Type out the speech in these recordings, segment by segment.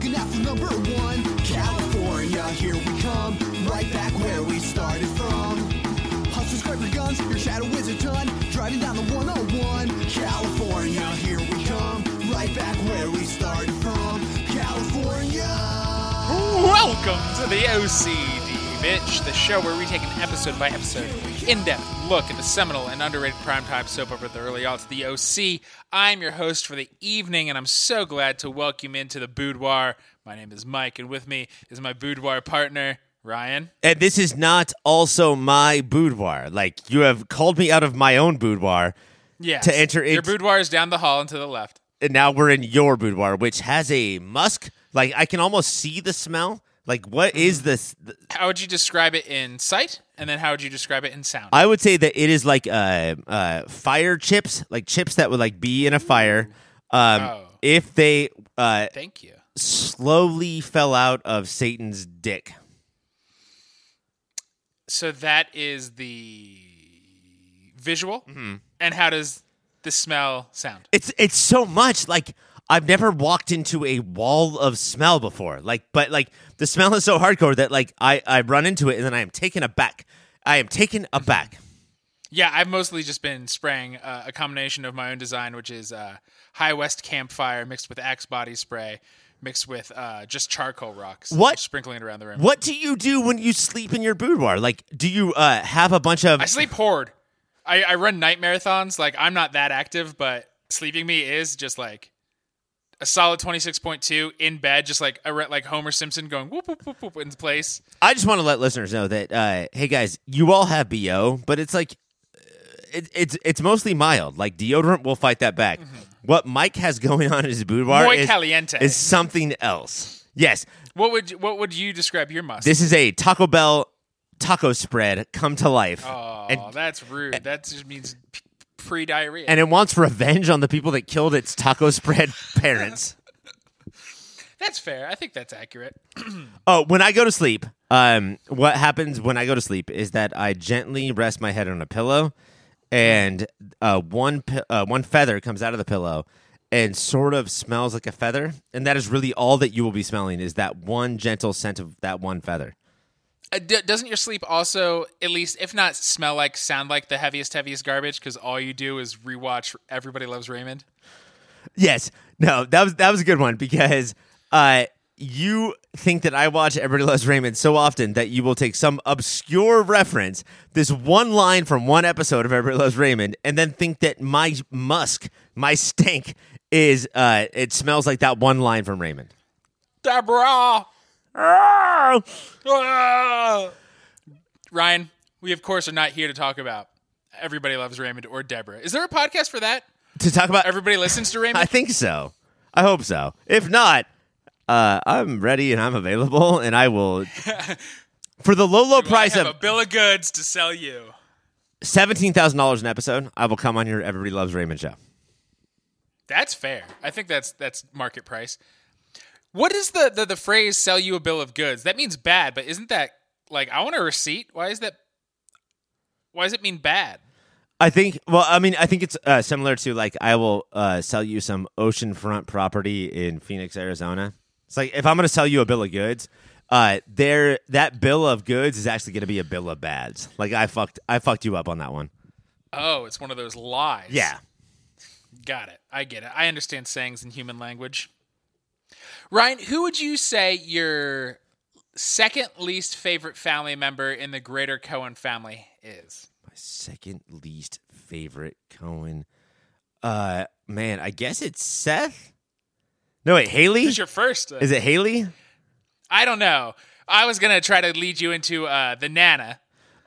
looking out for number one. California, here we come, right back where we started from. Hustlers grab your guns, your shadow is a ton, driving down the 101. California, here we come, right back where we started from. California. Welcome to the OCD, bitch, the show where we take an episode by episode, in depth look at the seminal and underrated primetime soap opera of the early aughts, The OC. I'm your host for the evening, and I'm so glad to welcome into the boudoir. My name is Mike, and with me is my boudoir partner, Ryan. And this is not also my boudoir. Like you have called me out of my own boudoir, Yes. To enter Your into- boudoir is down the hall and to the left. and now we're in your boudoir, which has a musk. Like I can almost see the smell. Like what is mm-hmm. this? How would you describe it in sight? And then how would you describe it in sound? I would say that it is like uh, uh, fire chips, like chips that would like be in a fire. Um, Oh. If they uh, Thank you. slowly fell out of Satan's dick. So that is the visual. Mm-hmm. And how does the smell sound? It's it's so much like I've never walked into a wall of smell before. Like, but like the smell is so hardcore that like I I run into it and then I am taken aback. I am taken aback. Yeah, I've mostly just been spraying uh, a combination of my own design, which is uh, High West Campfire mixed with Axe body spray, mixed with uh, just charcoal rocks. What? Sprinkling it around the room. What do you do when you sleep in your boudoir? Like, do you uh have a bunch of? I sleep horde. I, I run night marathons. Like I'm not that active, but sleeping me is just like a solid 26.2 in bed, just like a like Homer Simpson going whoop whoop whoop whoop into place. I just want to let listeners know that uh hey guys, you all have bo, but it's like uh, it, it's it's mostly mild. Like deodorant will fight that back. What Mike has going on in his boudoir Muy is, caliente. is something else. Yes, What would you- what would you describe your must? This is a Taco Bell taco spread come to life. oh, and, that's rude. That just means pre diarrhea. and it wants revenge on the people that killed its taco spread parents. That's fair. I think that's accurate. Oh, when I go to sleep, um, what happens when I go to sleep is that I gently rest my head on a pillow, and uh, one pi- uh, one feather comes out of the pillow and sort of smells like a feather, and that is really all that you will be smelling is that one gentle scent of that one feather. Uh, d- doesn't your sleep also, at least if not smell like, sound like the heaviest, heaviest garbage? Because all you do is rewatch Everybody Loves Raymond. Yes. No, that was that was a good one because uh you think that I watch Everybody Loves Raymond so often that you will take some obscure reference, this one line from one episode of Everybody Loves Raymond, and then think that my musk, my stink, is uh it smells like that one line from Raymond. Deborah! Ah! Ryan, we of course are not here to talk about Everybody Loves Raymond or Deborah. Is there a podcast for that? To talk about Everybody listens to Raymond? I think so. I hope so. If not, uh I'm ready and I'm available and I will for the low low price have of a bill of goods to sell you. seventeen thousand dollars an episode, I will come on your Everybody Loves Raymond show. That's fair. I think that's that's market price. What is the, the the phrase "sell you a bill of goods"? That means bad, but isn't that like I want a receipt? Why is that? Why does it mean bad? I think. Well, I mean, I think it's uh, similar to like I will uh, sell you some oceanfront property in Phoenix, Arizona. It's like if I'm going to sell you a bill of goods, uh, there that bill of goods is actually going to be a bill of bads. Like I fucked, I fucked you up on that one. Oh, it's one of those lies. Yeah. got it. I get it. I understand sayings in human language. Ryan, who would you say your second least favorite family member in the greater Cohen family is? My second least favorite Cohen. Uh, man, I guess it's Seth. No, wait, Haley. Who's your first? Is it Haley? I don't know. I was gonna try to lead you into uh, the Nana.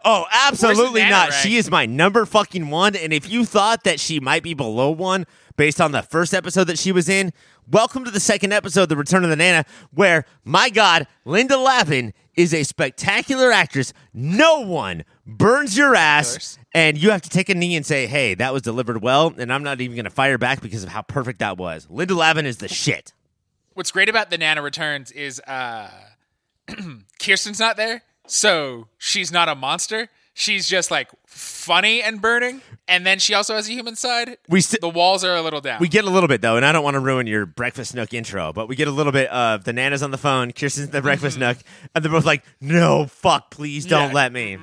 Oh, absolutely Nana not. rank? She is my number fucking one. And if you thought that she might be below one based on the first episode that she was in, welcome to the second episode, The Return of the Nana, where, my God, Linda Lavin is a spectacular actress. No one burns your ass, and you have to take a knee and say, hey, that was delivered well. And I'm not even going to fire back because of how perfect that was. Linda Lavin is the shit. What's great about the Nana Returns is uh, Kirsten's not there, so she's not a monster. She's just like funny and burning, and then she also has a human side. We st- The walls are a little down. we get a little bit though, and I don't want to ruin your breakfast nook intro, but we get a little bit of the Nana's on the phone, Kirsten's in the breakfast nook, and they're both like, "No, fuck, please don't Yeah. let me."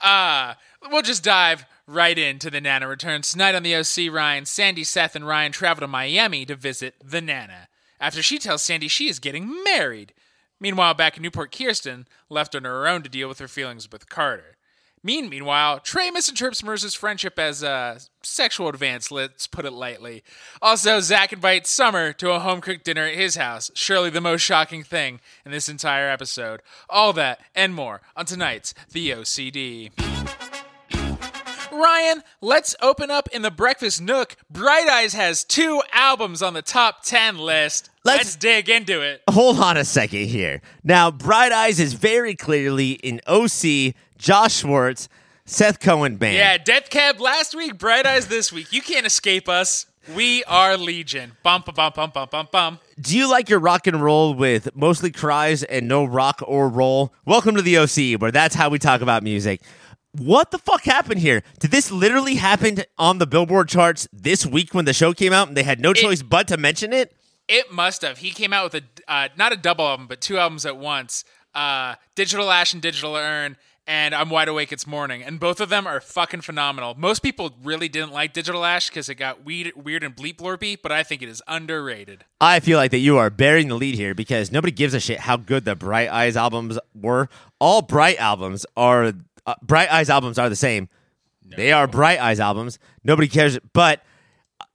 Uh, we'll just dive right into the Nana returns. Tonight on the OC, Ryan, Sandy, Seth, and Ryan travel to Miami to visit the Nana. After she tells Sandy she is getting married. Meanwhile, back in Newport, Kirsten left on her own to deal with her feelings with Carter. Mean, meanwhile, Trey misinterprets Marissa's friendship as a sexual advance, let's put it lightly. Also, Zach invites Summer to a home cooked dinner at his house. Surely the most shocking thing in this entire episode. All that and more on tonight's The OCD. Ryan, let's open up in the breakfast nook. Bright Eyes has two albums on the top 10 list. Let's- Let's, dig into it. Hold on a second here. Now, Bright Eyes is very clearly in OC, Josh Schwartz, Seth Cohen band. Yeah, Death Cab last week, Bright Eyes this week. You can't escape us. We are Legion. Bum, bum, bum, bum, bum, bum, bum. Do you like your rock and roll with mostly cries and no rock or roll? Welcome to the OC, where that's how we talk about music. What the fuck happened here? Did this literally happen on the Billboard charts this week when the show came out and they had no choice but to mention it? It must have. He came out with a uh, not a double album, but two albums at once. Uh, Digital Ash and Digital Urn, and I'm Wide Awake It's Morning, and both of them are fucking phenomenal. Most people really didn't like Digital Ash because it got weird, weird and bleep blurpy, but I think it is underrated. I feel like that you are bearing the lead here because nobody gives a shit how good the Bright Eyes albums were. All Bright albums are uh, Bright Eyes albums are the same. They are Bright Eyes albums. Nobody cares. But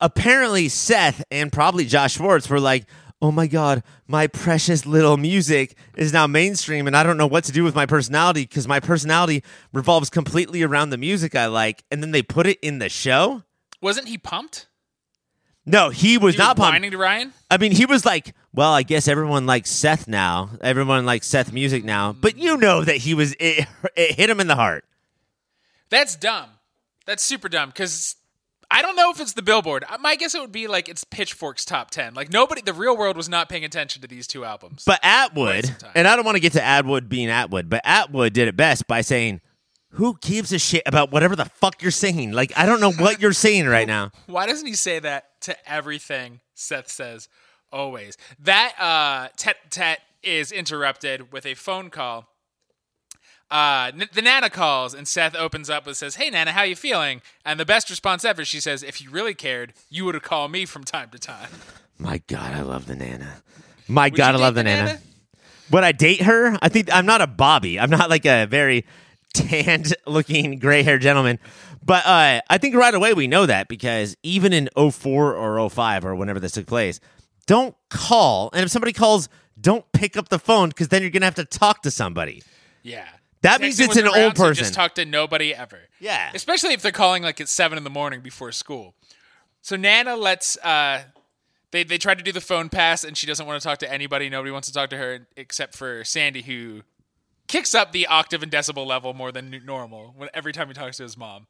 apparently, Seth and probably Josh Schwartz were like, "Oh my god, my precious little music is now mainstream, and I don't know what to do with my personality because my personality revolves completely around the music I like." And then they put it in the show. Wasn't he pumped? No, he was He not was pumped. to Ryan. I mean, he was like, "Well, I guess everyone likes Seth now. Everyone likes Seth music now." But you know that he was it, it hit him in the heart. That's dumb. That's super dumb because I don't know if it's the Billboard. Uh, My guess it would be like it's Pitchfork's top ten. Like nobody, the real world was not paying attention to these two albums. But Atwood, and I don't want to get to Atwood being Atwood, but Atwood did it best by saying, "Who gives a shit about whatever the fuck you're singing? Like, I don't know what you're saying right now." Why doesn't he say that to everything Seth says? Always. That uh, tet tet is interrupted with a phone call. Uh, N- the Nana calls and Seth opens up and says, "Hey Nana, how you feeling?" And the best response ever, she says, "If you really cared, you would have called me from time to time." My God, I love the Nana. My Would God, I love date the Nana. Would I date her? I think I'm not a Bobby. I'm not like a very tanned looking gray haired gentleman. But uh, I think right away we know that because even in 04 or 05 or whenever this took place, don't call. And if somebody calls, don't pick up the phone because then you're going to have to talk to somebody. Yeah. That means it's an old so person. just talk to nobody ever. Yeah. Especially if they're calling like at seven in the morning before school. So Nana lets uh they they try to do the phone pass and she doesn't want to talk to anybody. Nobody wants to talk to her except for Sandy who kicks up the octave and decibel level more than normal when every time he talks to his mom.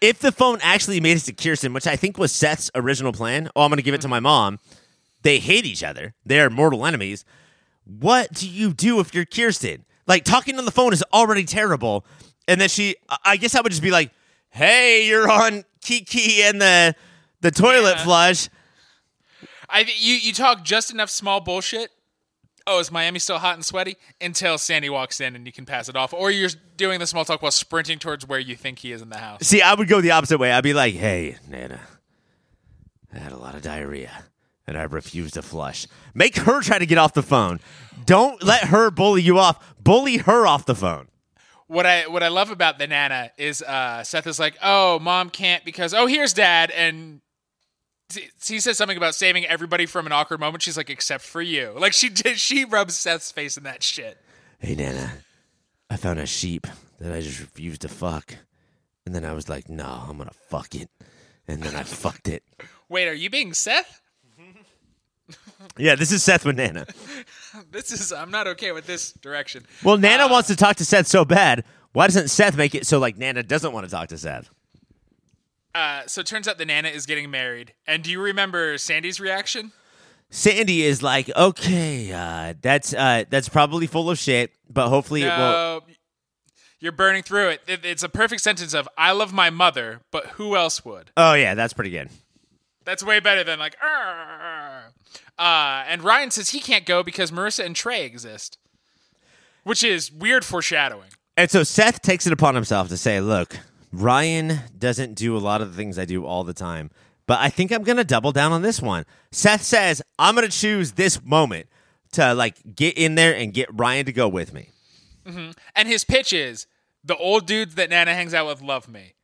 If the phone actually made it to Kirsten, which I think was Seth's original plan, oh, I'm going to give it to my mom, they hate each other. They are mortal enemies. What do you do if you're Kirsten? Like, talking on the phone is already terrible. And then she, I- guess I would just be like, hey, you're on Kiki and the, the toilet Yeah. flush. I you you talk just enough small bullshit. Oh, is Miami still hot and sweaty? Until Sandy walks in and you can pass it off, or you're doing the small talk while sprinting towards where you think he is in the house. See, I would go the opposite way. I'd be like, hey, Nana, I had a lot of diarrhea and I refuse to flush. Make her try to get off the phone. Don't let her bully you off. Bully her off the phone. What I what I love about the Nana is uh, Seth is like, oh, mom can't because oh, here's dad, and he says something about saving everybody from an awkward moment. She's like, except for you. Like she did, she rubs Seth's face in that shit. Hey, Nana, I found a sheep that I just refused to fuck. And then I was like, no, I'm going to fuck it. And then I fucked it. Wait, are you being Seth? Yeah, this is Seth with Nana. This is I'm not okay with this direction. Well, Nana wants to talk to Seth so bad. Why doesn't Seth make it so like Nana doesn't want to talk to Seth? Uh, so it turns out the Nana is getting married. And do you remember Sandy's reaction? Sandy is like, okay, uh, that's uh, that's probably full of shit, but hopefully it won't. You're burning through it. it. It's a perfect sentence of "I love my mother, but who else would?" Oh yeah, that's pretty good. That's way better than like. "Arr." Uh, and Ryan says he can't go because Marissa and Trey exist, which is weird foreshadowing. And so Seth takes it upon himself to say, "Look, Ryan doesn't do a lot of the things I do all the time, but I think I'm going to double down on this one." Seth says, "I'm going to choose this moment to like get in there and get Ryan to go with me." And his pitch is the old dudes that Nana hangs out with love me.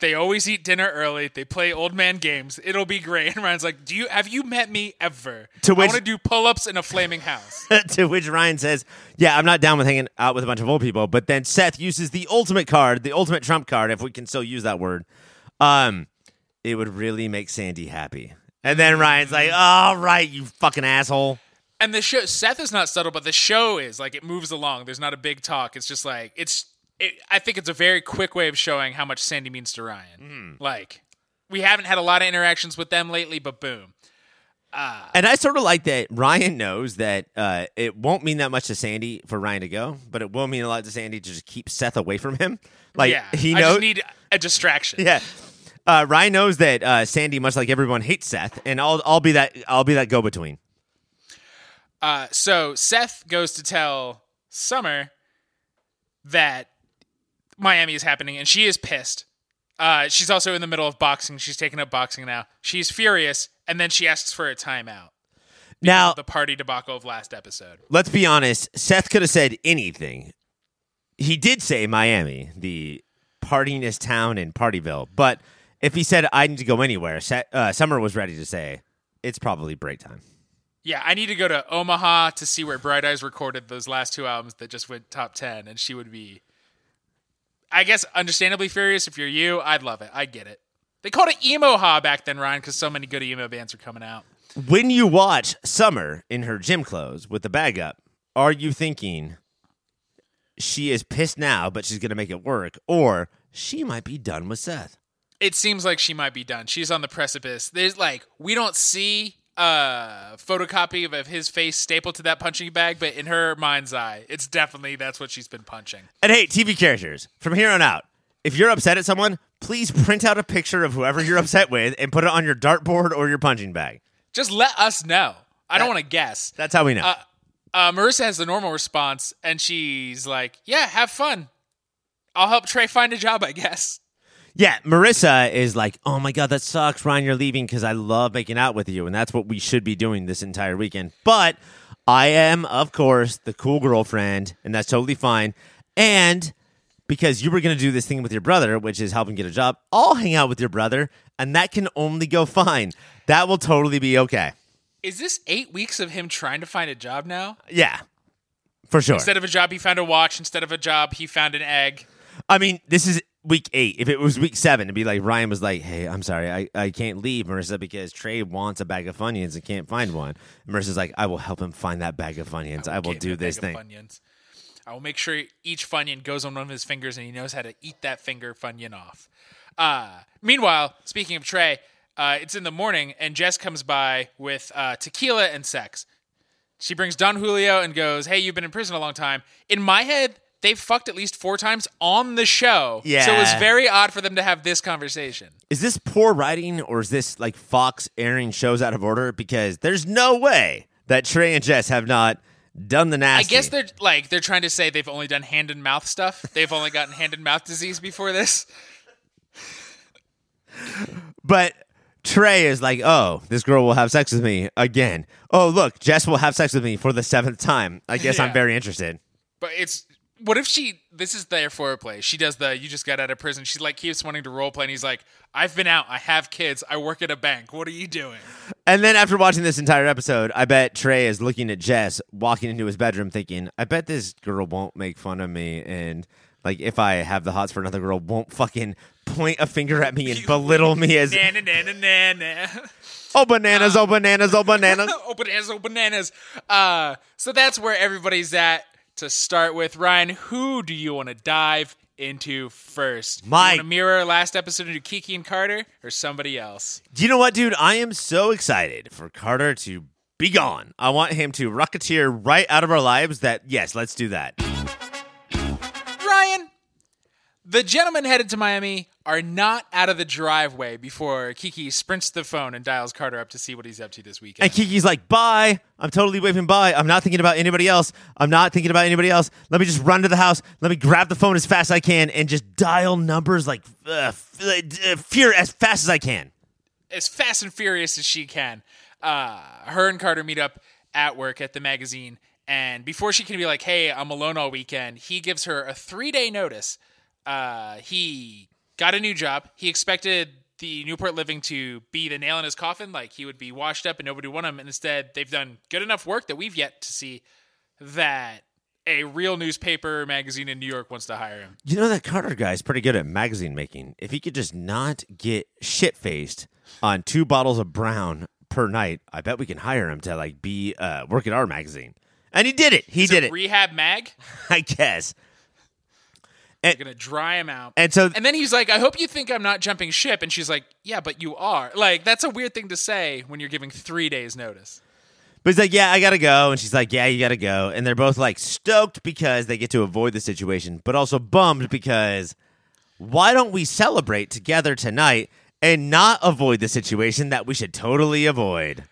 They always eat dinner early. They play old man games. It'll be great. And Ryan's like, "Do you have you met me ever? To I which- want to do pull-ups in a flaming house." to which Ryan says, "Yeah, I'm not down with hanging out with a bunch of old people." But then Seth uses the ultimate card, the ultimate trump card, if we can still use that word. Um, it would really make Sandy happy. And then Ryan's like, "All right, you fucking asshole." and the show Seth is not subtle, but the show is like it moves along. There's not a big talk. It's just like it's. It, I think it's a very quick way of showing how much Sandy means to Ryan. Like we haven't had a lot of interactions with them lately, but boom. And I sort of like that Ryan knows that uh, it won't mean that much to Sandy for Ryan to go, but it will mean a lot to Sandy to just keep Seth away from him. Like yeah, he I knows. just need a distraction. yeah. Uh, Ryan knows that uh, Sandy, much like everyone, hates Seth, and I'll I'll be that I'll be that go between. Uh, so Seth goes to tell Summer that Miami is happening, and she is pissed. Uh, she's also in the middle of boxing. She's taking up boxing now. She's furious, and then she asks for a timeout. Now, The party debacle of last episode. let's be honest. Seth could have said anything. He did say Miami, the partyingest town in Partyville, but if he said I need to go anywhere, uh, Summer was ready to say it's probably break time. Yeah, I need to go to Omaha to see where Bright Eyes recorded those last two albums that just went top 10, and she would be, I guess, understandably furious. If you're you, I'd love it. I get it. They called it emo ha back then, Ryan, because so many good emo bands are coming out. When you watch Summer in her gym clothes with the bag up, are you thinking she is pissed now, but she's going to make it work, or she might be done with Seth? It seems like she might be done. She's on the precipice. There's like we don't see a photocopy of, of his face stapled to that punching bag, but in her mind's eye, it's definitely that's what she's been punching. And hey, TV characters, from here on out, if you're upset at someone, please print out a picture of whoever you're upset with and put it on your dartboard or your punching bag. Just let us know. I don't want to guess. That's how we know. Uh, uh, Marissa has the normal response, and she's like, "Yeah, have fun. I'll help Trey find a job, I guess." Yeah, Marissa is like, oh my God, that sucks, Ryan, you're leaving because I love making out with you. And that's what we should be doing this entire weekend. But I am, of course, the cool girlfriend, and that's totally fine. And because you were going to do this thing with your brother, which is helping get a job, I'll hang out with your brother, and that can only go fine. That will totally be okay. Is this eight weeks of him trying to find a job now? Yeah, for sure. Instead of a job, he found a watch. Instead of a job, he found an egg. I mean, this is week eight. If it was week seven, it'd be like Ryan was like, "Hey, I'm sorry, I, I can't leave Marissa because Trey wants a bag of Funyuns and can't find one." And Marissa's like, "I will help him find that bag of Funyuns. I will Get him do this thing." I will make sure each Funyun goes on one of his fingers and he knows how to eat that finger Funyun off. Uh, meanwhile, speaking of Trey, uh, it's in the morning and Jess comes by with uh, tequila and sex. She brings Don Julio and goes, Hey, you've been in prison a long time. In my head, they've fucked at least four times on the show. Yeah. So it was very odd for them to have this conversation. Is this poor writing or is this like Fox airing shows out of order? Because there's no way that Trey and Jess have not done the nasty. I guess they're like they're trying to say they've only done hand and mouth stuff. They've only gotten hand and mouth disease before this. But Trey is like, oh, this girl will have sex with me again. Oh, look, Jess will have sex with me for the seventh time. I guess I'm very interested. But it's what if she? This is their foreplay. She does the you just got out of prison. She like keeps wanting to role play, and he's like, I've been out. I have kids. I work at a bank. What are you doing? And then after watching this entire episode, I bet Trey is looking at Jess walking into his bedroom thinking, I bet this girl won't make fun of me. And like, if I have the hots for another girl, won't fucking point a finger at me and belittle me as, Na na na na oh, bananas, oh, bananas, oh, bananas. oh bananas, oh bananas. Uh, so that's where everybody's at. To start with, Ryan, who do you want to dive into first? My You mirror last episode into Kiki and Carter, or somebody else? Do you know what, dude? I am so excited for Carter to be gone. I want him to rocketeer right out of our lives that, yes, let's do that. The gentlemen headed to Miami are not out of the driveway before Kiki sprints the phone and dials Carter up to see what he's up to this weekend. And Kiki's like, bye. I'm totally waving bye. I'm not thinking about anybody else. I'm not thinking about anybody else. Let me just run to the house. Let me grab the phone as fast as I can and just dial numbers like uh, uh, fear as fast as I can. as fast and furious as she can. Uh, her and Carter meet up at work at the magazine, and before she can be like, "Hey, I'm alone all weekend," he gives her a three day notice. Uh, he got a new job. He expected the Newport Living to be the nail in his coffin, like he would be washed up and nobody would want him. And instead, they've done good enough work that we've yet to see that a real newspaper magazine in New York wants to hire him. You know that Carter guy is pretty good at magazine making. If he could just not get shit faced on two bottles of brown per night, I bet we can hire him to like be uh, work at our magazine. And he did it. He Is did it it. Rehab Mag. I guess. They're gonna dry him out. And so And then he's like, I hope you think I'm not jumping ship. And she's like, Yeah, but you are. Like, that's a weird thing to say when you're giving three days' notice. But he's like, yeah, I gotta go, and she's like, yeah, you gotta go, and they're both like stoked because they get to avoid the situation, but also bummed because why don't we celebrate together tonight and not avoid the situation that we should totally avoid?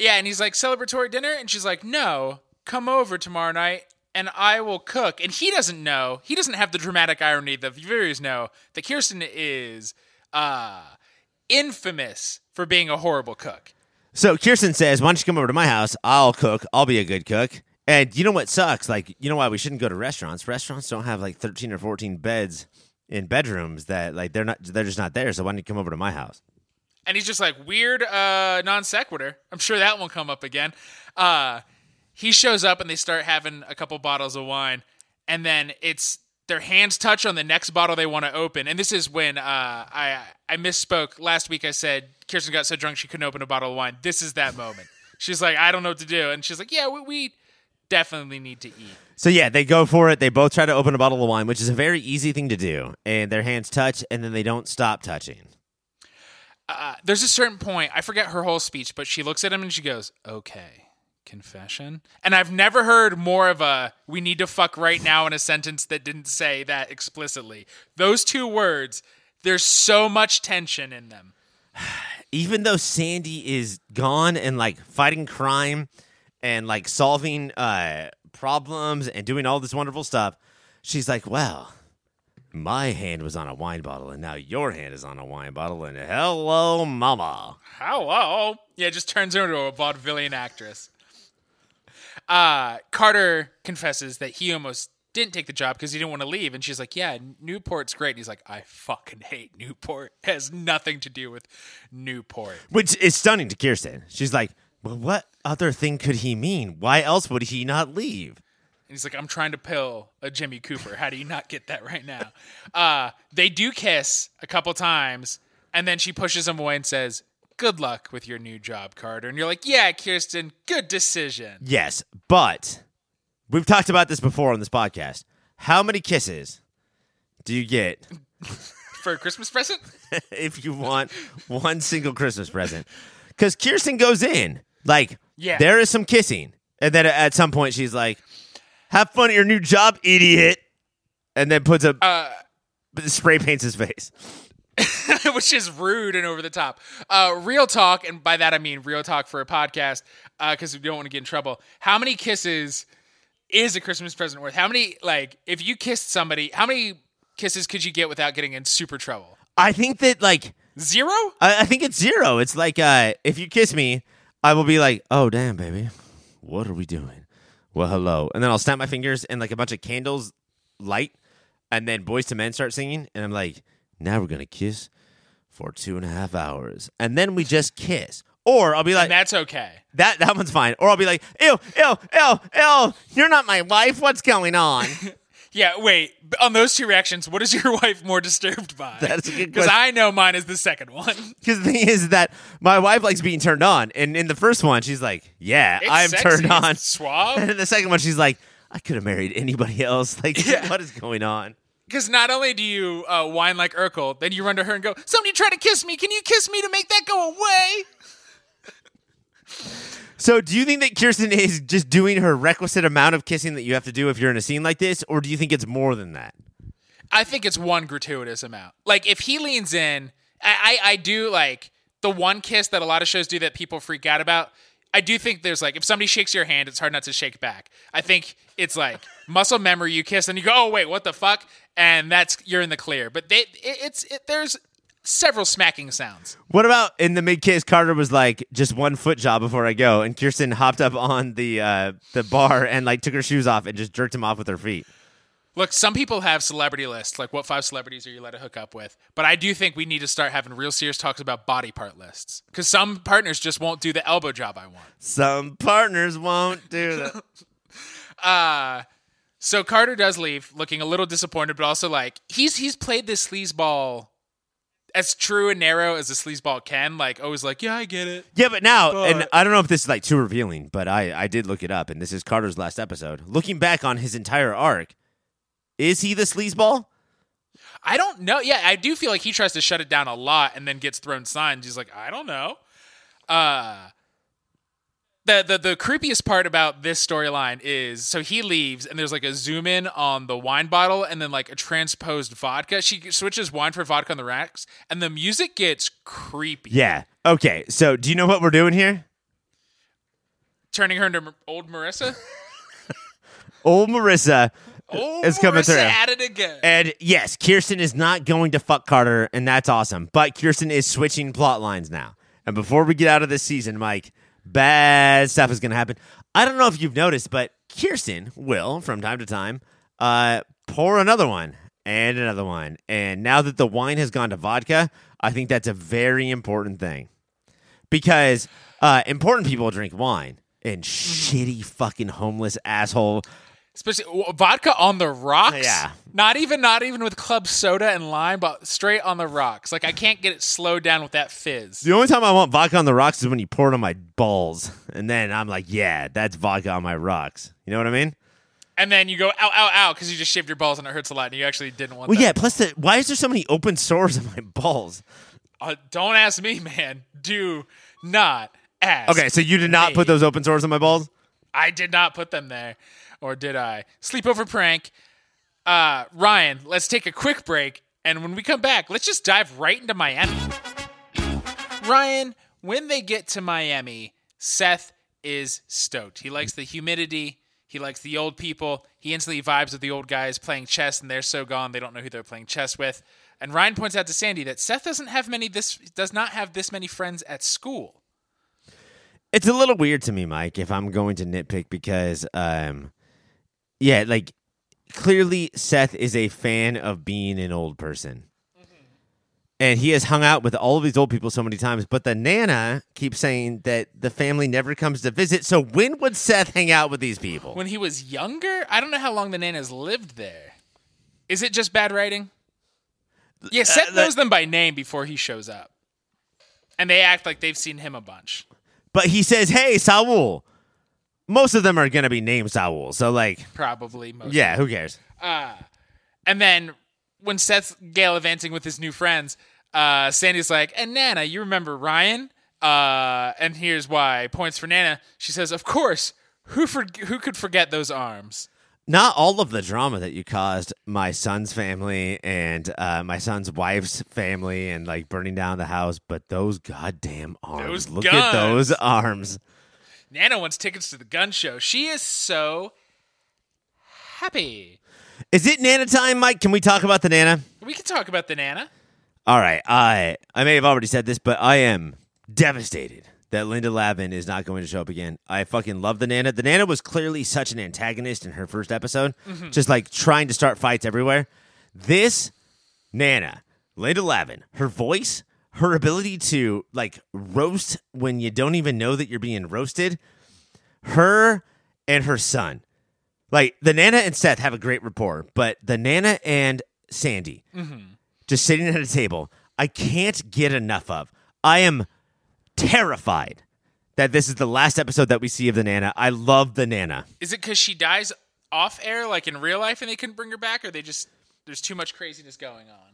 Yeah, and he's like, Celebratory dinner? And she's like, No, come over tomorrow night and I will cook. And he doesn't know, he doesn't have the dramatic irony that the viewers know that Kirsten is uh, infamous for being a horrible cook. So Kirsten says, why don't you come over to my house? I'll cook. I'll be a good cook. And you know what sucks? Like, you know why we shouldn't go to restaurants? Restaurants don't have like thirteen or fourteen beds in bedrooms that like they're not they're just not there. So why don't you come over to my house? And he's just like, weird uh, non sequitur. I'm sure that won't come up again. Uh, he shows up and they start having a couple bottles of wine. And then it's their hands touch on the next bottle they want to open. And this is when uh, I, I misspoke. Last week I said Kirsten got so drunk she couldn't open a bottle of wine. This is that moment. She's like, I don't know what to do. And she's like, Yeah, we, we definitely need to eat. So yeah, they go for it. They both try to open a bottle of wine, which is a very easy thing to do. And their hands touch, and then they don't stop touching. uh, there's a certain point i forget her whole speech but she looks at him and she goes okay confession and i've never heard more of a we need to fuck right now in a sentence that didn't say that explicitly those two words there's so much tension in them Even though Sandy is gone and like fighting crime and like solving uh, problems and doing all this wonderful stuff, she's like, well. My hand was on a wine bottle, and now your hand is on a wine bottle. And hello, mama. hello yeah just turns her into a vaudevillian actress uh carter confesses that he almost didn't take the job because he didn't want to leave and she's like yeah newport's great and he's like i fucking hate newport it has nothing to do with newport Which is stunning to Kirsten. She's like, well, what other thing could he mean? Why else would he not leave? And he's like, I'm trying to pill a Jimmy Cooper. How do you not get that right now? Uh, they do kiss a couple times, and then she pushes him away and says, Good luck with your new job, Carter. And you're like, Yeah, Kirsten, good decision. Yes, but we've talked about this before on this podcast. How many kisses do you get For a Christmas present? if you want one single Christmas present? Because Kirsten goes in, like, Yeah. there is some kissing. And then at some point, she's like, Have fun at your new job, idiot. And then puts a Uh, spray paints his face. which is rude and over the top. Uh, real talk, and by that I mean real talk for a podcast, because we don't want to get in trouble. How many kisses is a Christmas present worth? How many, like, if you kissed somebody, how many kisses could you get without getting in super trouble? I think that, like, Zero? I, I think it's zero. It's like uh, if you kiss me, I will be like, "Oh damn, baby, what are we doing?" Well, hello, and then I'll snap my fingers and like a bunch of candles light, and then Boyz II Men start singing, and I'm like, "Now we're gonna kiss for two and a half hours," and then we just kiss. Or I'll be like, And that's okay. "That that one's fine." Or I'll be like, "Ew, ew, ew, ew, you're not my wife. What's going on?" Yeah, wait. On those two reactions, what is your wife more disturbed by? That's a good Because. I know mine is the second one. Because the thing is that my wife likes being turned on, and in the first one, she's like, "Yeah, It's I'm sexy, turned on." suave. And in the second one, she's like, I could have married anybody else. Like, Yeah. what is going on? Because not only do you uh, whine like Urkel, then you run to her and go, "Somebody try to kiss me. Can you kiss me to make that go away?" So, do you think that Kirsten is just doing her requisite amount of kissing that you have to do if you're in a scene like this, or do you think it's more than that? I think it's one gratuitous amount. Like if he leans in, I, I I do like the one kiss that a lot of shows do that people freak out about. I do think there's like if somebody shakes your hand, it's hard not to shake back. I think it's like muscle memory. You kiss and you go, oh wait, what the fuck? And that's you're in the clear. But they, it, it's it, there's several smacking sounds. What about in the mid kiss? Carter was like, "Just one foot job before I go," and Kirsten hopped up on the uh, the bar and like took her shoes off and just jerked him off with her feet. Look, some people have celebrity lists, like what five celebrities are you allowed to hook up with? But I do think we need to start having real serious talks about body part lists. Because some partners just won't do the elbow job I want. Some partners won't do that. Uh so Carter does leave, looking a little disappointed, but also like he's he's played this sleazeball as true and narrow as a sleazeball can. Like always like, yeah, I get it. yeah, but now, and I don't know if this is like too revealing, but I I did look it up, and this is Carter's last episode. Looking back on his entire arc, is he the sleazeball? I don't know. Yeah, I do feel like he tries to shut it down a lot and then gets thrown signs. He's like, I don't know. Uh the, the the creepiest part about this storyline is so he leaves and there's like a zoom in on the wine bottle and then like a transposed vodka. She switches wine for vodka on the racks and the music gets creepy. Yeah. Okay. So, do you know what we're doing here? Turning her into old Marissa. Old Marissa Old is coming Marissa through. at it again. And yes, Kirsten is not going to fuck Carter, and that's awesome. But Kirsten is switching plot lines now. And before we get out of this season, Mike, bad stuff is going to happen. I don't know if you've noticed, but Kirsten will, from time to time, uh, pour another one and another one. And now that the wine has gone to vodka, I think that's a very important thing. Because uh, important people drink wine, and shitty fucking homeless asshole Especially w- vodka on the rocks. Yeah. Not even not even with club soda and lime, but straight on the rocks. Like I can't get it slowed down with that fizz. The only time I want vodka on the rocks is when you pour it on my balls. And then I'm like, yeah, that's vodka on my rocks. You know what I mean? And then you go ow ow ow because you just shaved your balls and it hurts a lot and you actually didn't want Well, that. yeah, plus, the, why is there so many open sores on my balls? Uh, don't ask me, man. Do not ask. Okay, so you did not Me. put those open sores on my balls? I did not put them there. Or did I? Sleepover prank. Uh, Ryan, let's take a quick break. And when we come back, let's just dive right into Miami. Ryan, when they get to Miami, Seth is stoked. He likes the humidity. He likes the old people. He instantly vibes with the old guys playing chess, and they're so gone they don't know who they're playing chess with. And Ryan points out to Sandy that Seth doesn't have many this does not have this many friends at school. It's a little weird to me, Mike, if I'm going to nitpick because, um, yeah, like clearly Seth is a fan of being an old person. Mm-hmm. And he has hung out with all of these old people so many times, but the Nana keeps saying that the family never comes to visit. So when would Seth hang out with these people? When he was younger, I don't know how long the Nanas lived there. Is it just bad writing? Yeah, uh, Seth that- knows them by name before he shows up. And they act like they've seen him a bunch. But he says, "Hey, Saul." Most of them are going to be named Saul. So like, Probably most. yeah, who cares? And then when Seth's gallivanting with his new friends, uh, Sandy's like, and Nana, you remember Ryan? Uh, and here's why. Points for Nana. She says, of course. Who for- who could forget those arms? Not all of the drama that you caused my son's family and uh, my son's wife's family and like burning down the house, but those goddamn arms. Those Look at those arms. Nana wants tickets to the gun show. She is so happy. Is it Nana time, Mike? Can we talk about the Nana? We can talk about the Nana. All right. I I may have already said this, but I am devastated that Linda Lavin is not going to show up again. I fucking love the Nana. The Nana was clearly such an antagonist in her first episode, mm-hmm. just like trying to start fights everywhere. This Nana, Linda Lavin, her voice, her ability to like roast when you don't even know that you're being roasted, her and her son. Like the Nana and Seth have a great rapport, but the Nana and Sandy mm-hmm. just sitting at a table, I can't get enough of. I am terrified that this is the last episode that we see of the Nana. I love the Nana. Is it because she dies off air, like in real life, and they couldn't bring her back, or they just there's too much craziness going on?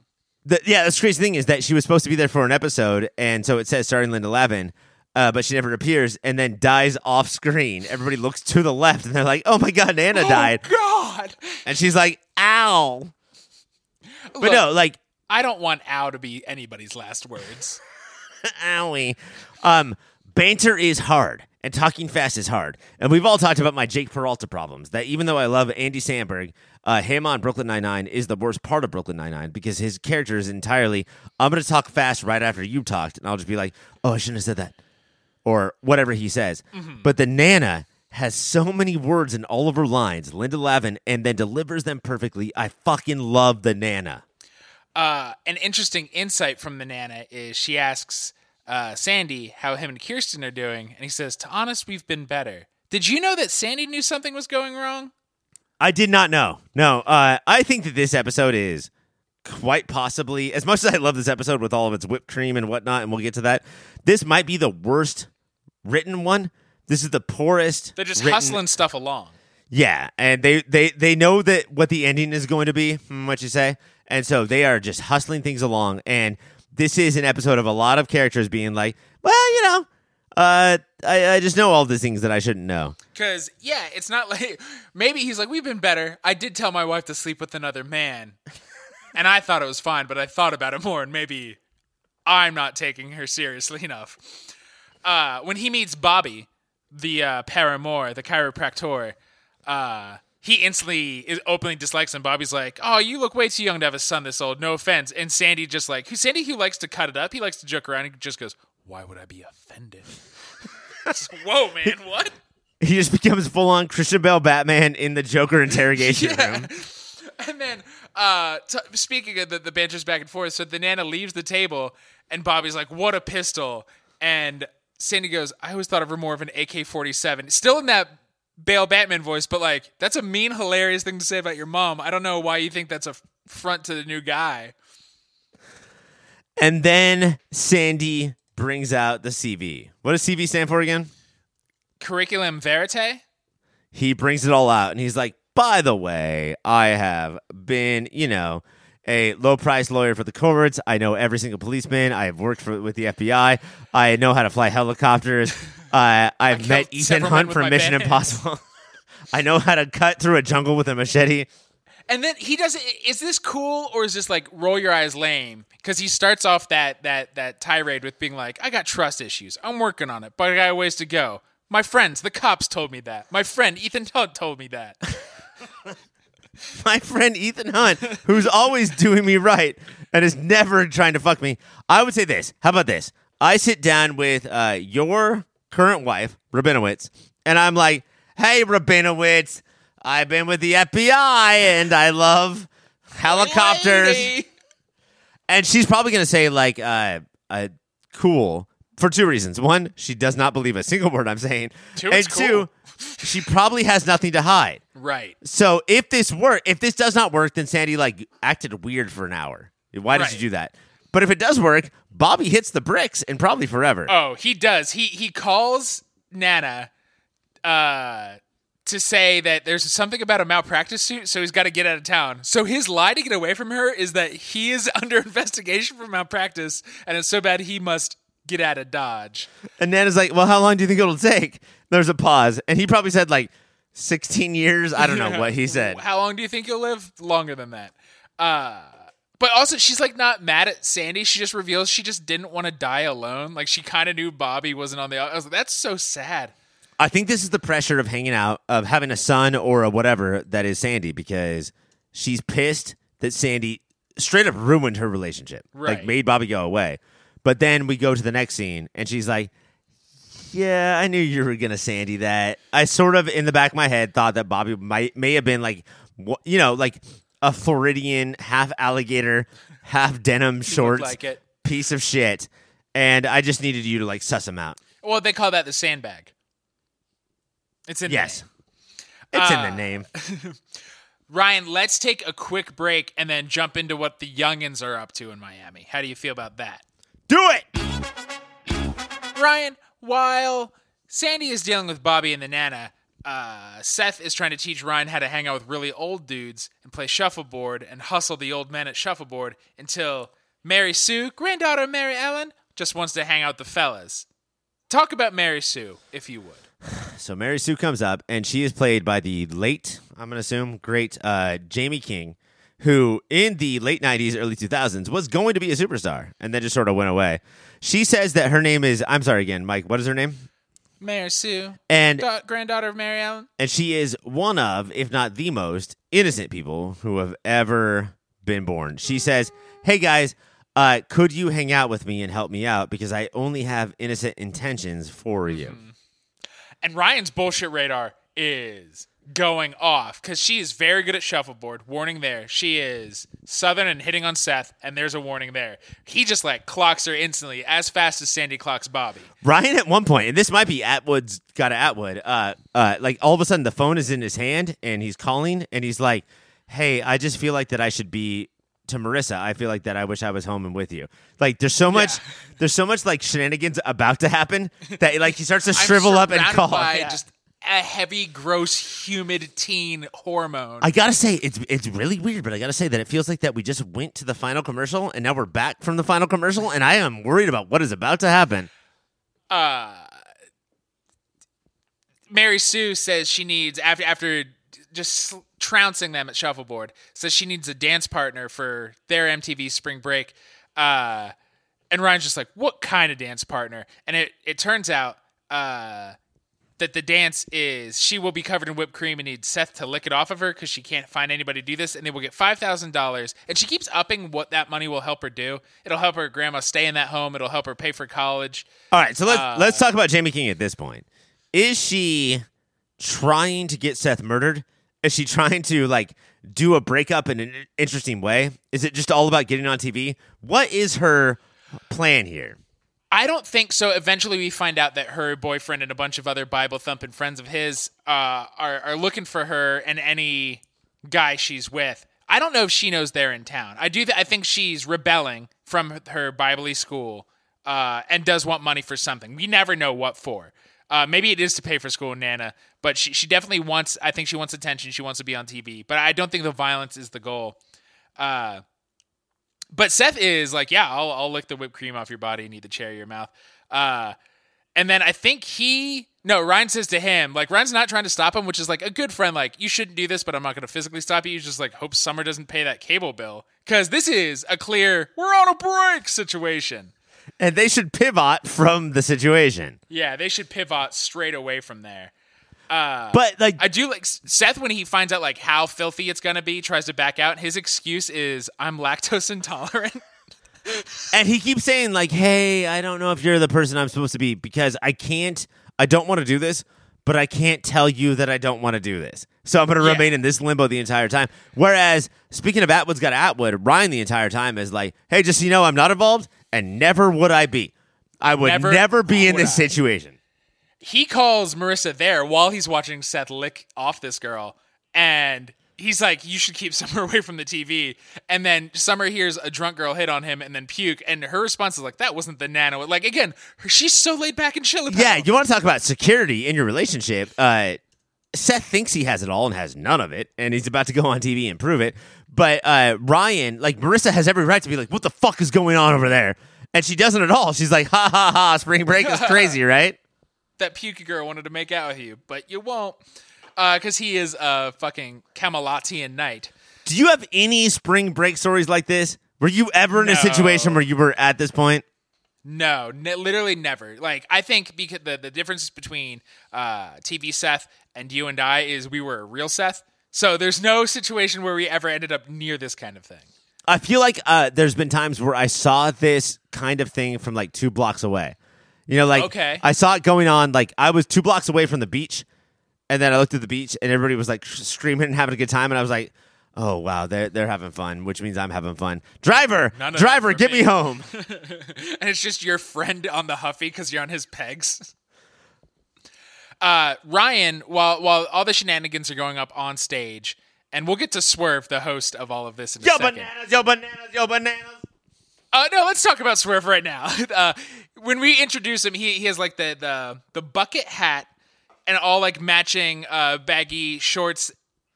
The, yeah, the crazy thing is that she was supposed to be there for an episode, and so it says starring Linda Lavin, uh, but she never appears and then dies off screen. Everybody looks to the left and they're like, oh my God, Nana died. God, And she's like, ow. But Look. no, like I don't want "ow" to be anybody's last words. Owie. Um, banter is hard, and talking fast is hard. And we've all talked about my Jake Peralta problems. That even though I love Andy Samberg, uh, him on Brooklyn Nine Nine is the worst part of Brooklyn Nine Nine because his character is entirely. I'm going to talk fast right after you talked, and I'll just be like, "Oh, I shouldn't have said that," or whatever he says. But the Nana has so many words in all of her lines, Linda Lavin, and then delivers them perfectly. I fucking love the Nana. Uh, an interesting insight from the Nana is she asks uh, Sandy how him and Kirsten are doing, and he says, "To honest, we've been better." Did you know that Sandy knew something was going wrong? I did not know. No, uh, I think that this episode is quite possibly, as much as I love this episode with all of its whipped cream and whatnot, and we'll get to that, this might be the worst written one. This is the poorest. They're just written- hustling stuff along. Yeah, and they, they, they know that what the ending is going to be, hmm, what you say, and so they are just hustling things along. And this is an episode of a lot of characters being like, well, you know, uh, I, I just know all the things that I shouldn't know. Because, yeah, it's not like maybe he's like, we've been better. I did tell my wife to sleep with another man. and I thought it was fine, but I thought about it more, and maybe I'm not taking her seriously enough. Uh, when he meets Bobby, the uh, paramour, the chiropractor, uh, he instantly is openly dislikes him. Bobby's like, "Oh, you look way too young to have a son this old. No offense." And Sandy just like, who Sandy who likes to cut it up. He likes to joke around. He just goes, "Why would I be offended?" Whoa, man, what? He just becomes full on Christian Bale Batman in the Joker interrogation room. And then, uh, t- speaking of the, the banter's back and forth, so the Nana leaves the table, and Bobby's like, "What a pistol!" And Sandy goes, "I always thought of her more of an AK-47." Still in that Bale Batman voice, but like, that's a mean, hilarious thing to say about your mom. I don't know why you think that's a front to the new guy. And then Sandy brings out the CV. What does CV stand for again? Curriculum verite. He brings it all out and he's like, by the way, I have been, you know, a low price lawyer for the courts. I know every single policeman. I have worked for, with the FBI. I know how to fly helicopters. Uh, I've met Ethan Hunt from Mission bare Impossible. I know how to cut through a jungle with a machete. And then he does. Is this cool or is this like roll your eyes lame? Because he starts off that that that tirade with being like, "I got trust issues. I'm working on it, but I got a ways to go." My friends, the cops told me that. My friend Ethan Hunt told me that. my friend Ethan Hunt, who's always doing me right and is never trying to fuck me. I would say this. How about this? I sit down with uh, your current wife, Rabinowitz, and I'm like, "Hey, Rabinowitz, I've been with the FBI and I love helicopters." Lady. And she's probably going to say like, uh, uh, "Cool." For two reasons. One, she does not believe a single word I'm saying. Two, and it's cool. two, she probably has nothing to hide. Right. So if this work, if this does not work, then Sandy like acted weird for an hour. Why did Right. you do that? But if it does work, Bobby hits the bricks and probably forever. Oh, he does. He he calls Nana uh to say that there's something about a malpractice suit, so he's got to get out of town. So his lie to get away from her is that he is under investigation for malpractice, and it's so bad he must get out of Dodge. And Nana's like, "Well, how long do you think it'll take?" There's a pause, and he probably said like 16 years. I don't know what he said. How long do you think you'll live? Longer than that. Uh, but also, she's like not mad at Sandy. She just reveals she just didn't want to die alone. Like she kind of knew Bobby wasn't on the. I was like, that's so sad. I think this is the pressure of hanging out, of having a son or a whatever that is Sandy, because she's pissed that Sandy straight up ruined her relationship, like Right. made Bobby go away. But then we go to the next scene, and she's like, "Yeah, I knew you were gonna Sandy that." I sort of, in the back of my head, thought that Bobby might may have been like, you know, like a Floridian half alligator, half denim shorts like it. piece of shit, and I just needed you to like suss him out. Well, they call that the sandbag. It's in the Yes, it's in Ah. the name. Ryan, let's take a quick break and then jump into what the youngins are up to in Miami. How do you feel about that? Do it. Ryan, while Sandy is dealing with Bobby and the Nana, uh, Seth is trying to teach Ryan how to hang out with really old dudes and play shuffleboard and hustle the old men at shuffleboard until Mary Sue, granddaughter of Mary Ellen, just wants to hang out the fellas. Talk about Mary Sue, if you would. So Mary Sue comes up, and she is played by the late, I'm gonna assume, great uh, Jaime King, who in the late 90s, early 2000s was going to be a superstar and then just sort of went away. She says that her name is, I'm sorry again, Mike, what is her name? Mary Sue, And da- granddaughter of Mary Ellen. and she is one of, if not the most innocent people who have ever been born. She says, "Hey guys, uh, could you hang out with me and help me out because I only have innocent intentions for you." And Ryan's bullshit radar is going off because she is very good at shuffleboard. Warning there. She is southern and hitting on Seth, and there's a warning there. He just like clocks her instantly as fast as Sandy clocks Bobby. Ryan at one point, and this might be Atwood's got to Atwood. Uh, uh, like all of a sudden the phone is in his hand and he's calling and he's like, "Hey, I just feel like that I should be." To Marissa, I feel like that I wish I was home and with you. Like there's so much, there's so much like shenanigans about to happen that like he starts to shrivel up and call. by Yeah. just a heavy, gross, humid teen hormone. I gotta say it's it's really weird, but I gotta say that it feels like that we just went to the final commercial and now we're back from the final commercial, and I am worried about what is about to happen. uh, Mary Sue says she needs after after just trouncing them at shuffleboard says she needs a dance partner for their MTV spring break. Uh, and Ryan's just like, "What kind of dance partner?" And it it turns out uh, that the dance is she will be covered in whipped cream and needs Seth to lick it off of her because she can't find anybody to do this, and they will get five thousand dollars. And she keeps upping what that money will help her do. It'll help her grandma stay in that home. It'll help her pay for college. All right, so let's Uh, let's talk about Jaime King at this point. Is she trying to get Seth murdered? Is she trying to like do a breakup in an interesting way? Is it just all about getting on TV? What is her plan here? I don't think so. Eventually, we find out that her boyfriend and a bunch of other Bible thumping friends of his uh, are are looking for her and any guy she's with. I don't know if she knows they're in town. I do. Th- I think she's rebelling from her Bible school uh, and does want money for something. We never know what for. Uh, maybe it is to pay for school Nana, but she she definitely wants. I think she wants attention. She wants to be on TV, but I don't think the violence is the goal. Uh, but Seth is like, yeah, I'll, I'll lick the whipped cream off your body and eat the cherry of your mouth. Uh, and then I think he, no, Ryan says to him, like, Ryan's not trying to stop him, which is like a good friend, like, you shouldn't do this, but I'm not going to physically stop you. He's just like, hope Summer doesn't pay that cable bill. Because this is a clear, we're on a break situation. And they should pivot from the situation. Yeah, they should pivot straight away from there. Uh, But like I do like Seth when he finds out like how filthy it's gonna be, tries to back out. His excuse is I'm lactose intolerant. And he keeps saying, like, hey, I don't know if you're the person I'm supposed to be because I can't, I don't want to do this, but I can't tell you that I don't want to do this. So I'm to Yeah. remain in this limbo the entire time. Whereas, speaking of Atwood's got Atwood, Ryan the entire time is like, hey, just so you know, I'm not involved and never would I be. I would never, Never be in this I. situation. He calls Marissa there while he's watching Seth lick off this girl, and he's like, "You should keep Summer away from the TV." And then Summer hears a drunk girl hit on him and then puke, and her response is like, "That wasn't the nano." Like again, her- she's so laid back and chill. About Yeah, you want to talk about security in your relationship. Uh, Seth thinks he has it all and has none of it, and he's about to go on TV and prove it. But uh, Ryan, like Marissa, has every right to be like, "What the fuck is going on over there?" And she doesn't at all. She's like, "Ha ha ha! Spring break is crazy, right?" That pukey girl wanted to make out with you, but you won't, because he is a fucking Camelotian knight. Do you have any spring break stories like this? Were you ever in a situation where you were at this point? No, literally never. Like I think because the the difference between uh, TV Seth and you and I is we were a real Seth. So there's no situation where we ever ended up near this kind of thing. I feel like uh, there's been times where I saw this kind of thing from like two blocks away. You know, like Okay. I saw it going on. Like I was two blocks away from the beach, and then I looked at the beach, and everybody was like screaming and having a good time, and I was like, "Oh wow, they're they're having fun," which means I'm having fun. Driver, driver, get me me. home. and it's just your friend on the Huffy because you're on his pegs. Uh, Ryan, while while all the shenanigans are going up on stage, and we'll get to Swerve, the host of all of this in a yo second. bananas, yo bananas, yo bananas. Uh, no, let's talk about Swerve right now. Uh, when we introduce him, he, he has like the, the the bucket hat and all like matching uh, baggy shorts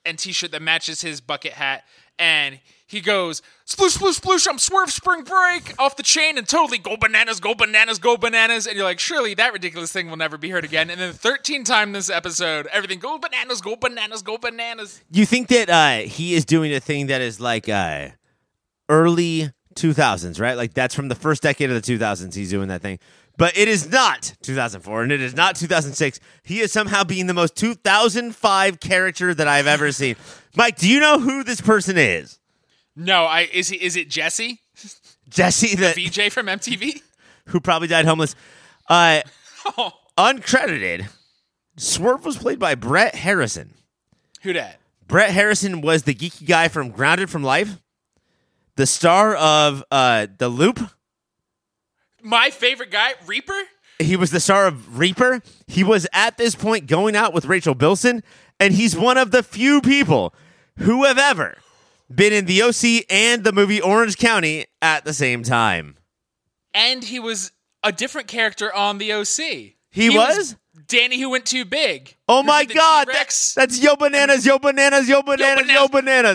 and t-shirt that matches his bucket hat, and he goes sploosh sploosh sploosh. I'm swerve spring break off the chain and totally go bananas, go bananas, go bananas. And you're like, surely that ridiculous thing will never be heard again. And then 13 times this episode, everything go bananas, go bananas, go bananas. You think that uh, he is doing a thing that is like uh, early 2000s, right? Like that's from the first decade of the 2000s. He's doing that thing. But it is not 2004 and it is not 2006. He is somehow being the most 2005 character that I've ever seen. Mike, do you know who this person is? No, I is he is it Jesse Jesse, the, VJ from MTV? who probably died homeless. Uh, Oh, uncredited, Swerve was played by Brett Harrison. who dat? Brett Harrison was the geeky guy from Grounded for Life, the star of uh, The Loop. My favorite guy, Reaper. He was the star of Reaper. He was at this point going out with Rachel Bilson, and he's one of the few people who have ever been in the OC and the movie Orange County at the same time. and he was a different character on the OC. He was? Danny who went too big. Oh my God, that- T-Rex. that's Yo Bananas, Yo Bananas, Yo Bananas, Yo Bananas.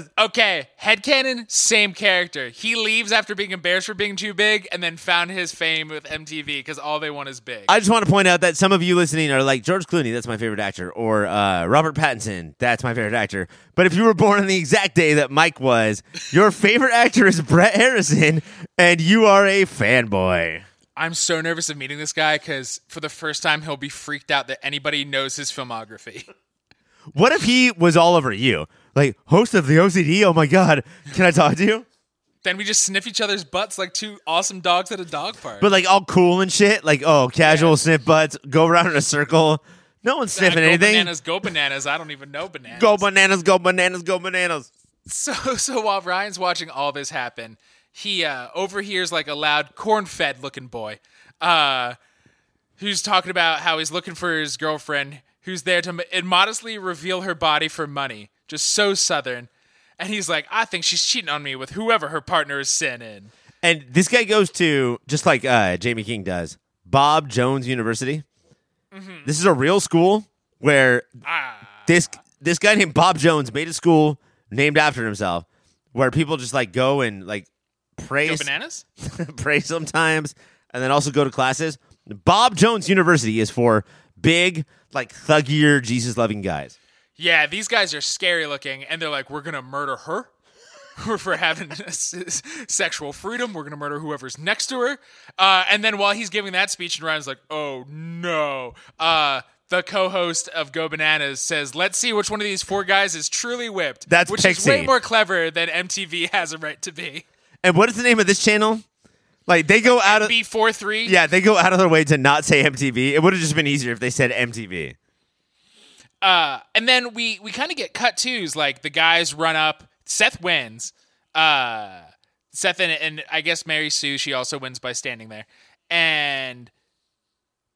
Bananas. Okay, headcanon, same character. He leaves after being embarrassed for being too big and then found his fame with MTV because all they want is big. I just want to point out that some of you listening are like George Clooney, that's my favorite actor, or uh, Robert Pattinson, that's my favorite actor. But if you were born on the exact day that Mike was, your favorite actor is Brett Harrison, and you are a fanboy. I'm so nervous of meeting this guy because for the first time he'll be freaked out that anybody knows his filmography. What if he was all over you? Like, host of the OCD? Oh my God, can I talk to you? then we just sniff each other's butts like two awesome dogs at a dog park. But like all cool and shit? Like, oh, casual Yeah. sniff butts, go around in a circle. No one's sniffing go anything. bananas, go bananas. I don't even know bananas. Go bananas, go bananas, go bananas. So so while Ryan's watching all this happen, he uh, overhears like a loud corn-fed looking boy, uh, who's talking about how he's looking for his girlfriend, who's there to m- immodestly reveal her body for money. Just so southern, and he's like, I think she's cheating on me with whoever her partner is sending. And this guy goes to just like uh, Jaime King does, Bob Jones University. This is a real school where this this guy named Bob Jones made a school named after himself, where people just like go and like pray, Go bananas. pray sometimes, and then also go to classes. Bob Jones University is for big, like thuggier, Jesus loving guys. Yeah, these guys are scary looking, and they're like, we're gonna murder her. for having sexual freedom, we're gonna murder whoever's next to her. Uh, and then while he's giving that speech, and Ryan's like, "Oh no!" Uh, the co-host of Go Bananas says, "Let's see which one of these four guys is truly whipped." That's which is way more clever than MTV has a right to be. And what is the name of this channel? Like they go out of B four three. yeah, they go out of their way to not say MTV. It would have just been easier if they said MTV. Uh, and then we we kind of get cut twos. Like the guys run up. Seth wins. Uh, Seth and, and I guess Mary Sue. She also wins by standing there. And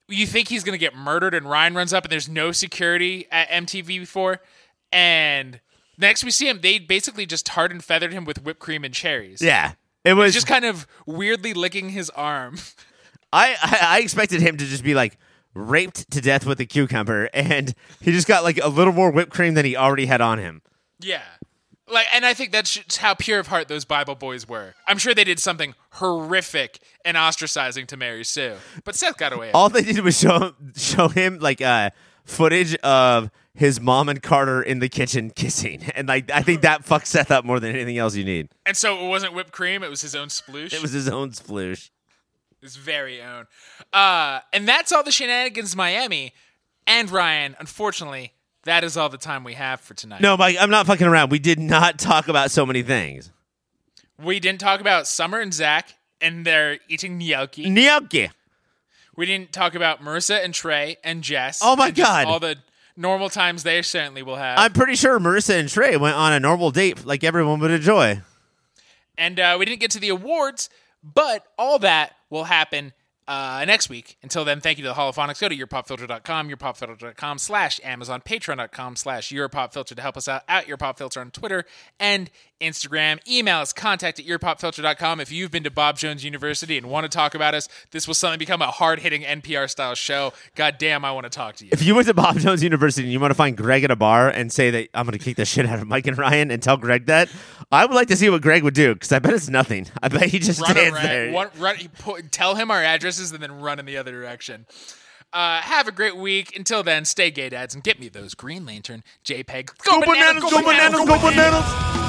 you think he's gonna get murdered, and Ryan runs up, and there's no security at MTV before. And next we see him. They basically just tarred and feathered him with whipped cream and cherries. Yeah, it was Just kind of weirdly licking his arm. I, I I expected him to just be like raped to death with a cucumber, and he just got like a little more whipped cream than he already had on him. Yeah. Like, and I think that's just how pure of heart those Bible boys were. I'm sure they did something horrific and ostracizing to Mary Sue, but Seth got away. All they did was show show him like uh footage of his mom and Carter in the kitchen kissing, and like I think that fucks Seth up more than anything else you need. and so it wasn't whipped cream; it was his own sploosh. It was his own sploosh. his very own. Uh, and that's all the shenanigans, Miami. And Ryan, unfortunately, that is all the time we have for tonight. No, Mike, I'm not fucking around. We did not talk about so many things. we didn't talk about Summer and Zach and they're eating gnocchi. Gnocchi. We didn't talk about Marissa and Trey and Jess. Oh my God. All the normal times they certainly will have. I'm pretty sure Marissa and Trey went on a normal date like everyone would enjoy. And uh, we didn't get to the awards, but all that will happen uh, next week. Until then, thank you to the Holophonics. Go to yourpopfilter.com, yourpopfilter.com slash Amazon, patreon.com slash yourpopfilter to help us out at yourpopfilter on Twitter and Instagram. Email us contact at yourpopfilter.com if you've been to Bob Jones University and want to talk about us. This will suddenly become a hard-hitting NPR style show. God damn, I want to talk to you. If you went to Bob Jones University and you want to find Greg at a bar and say that I'm going to kick the shit out of Mike and Ryan and tell Greg that, I would like to see what Greg would do because I bet it's nothing. I bet he just run stands around, there. one- run- put- tell him our addresses and then run in the other direction. Uh, have a great week. Until then, stay gay dads and get me those Green Lantern JPEG. Go bananas, go bananas, go bananas.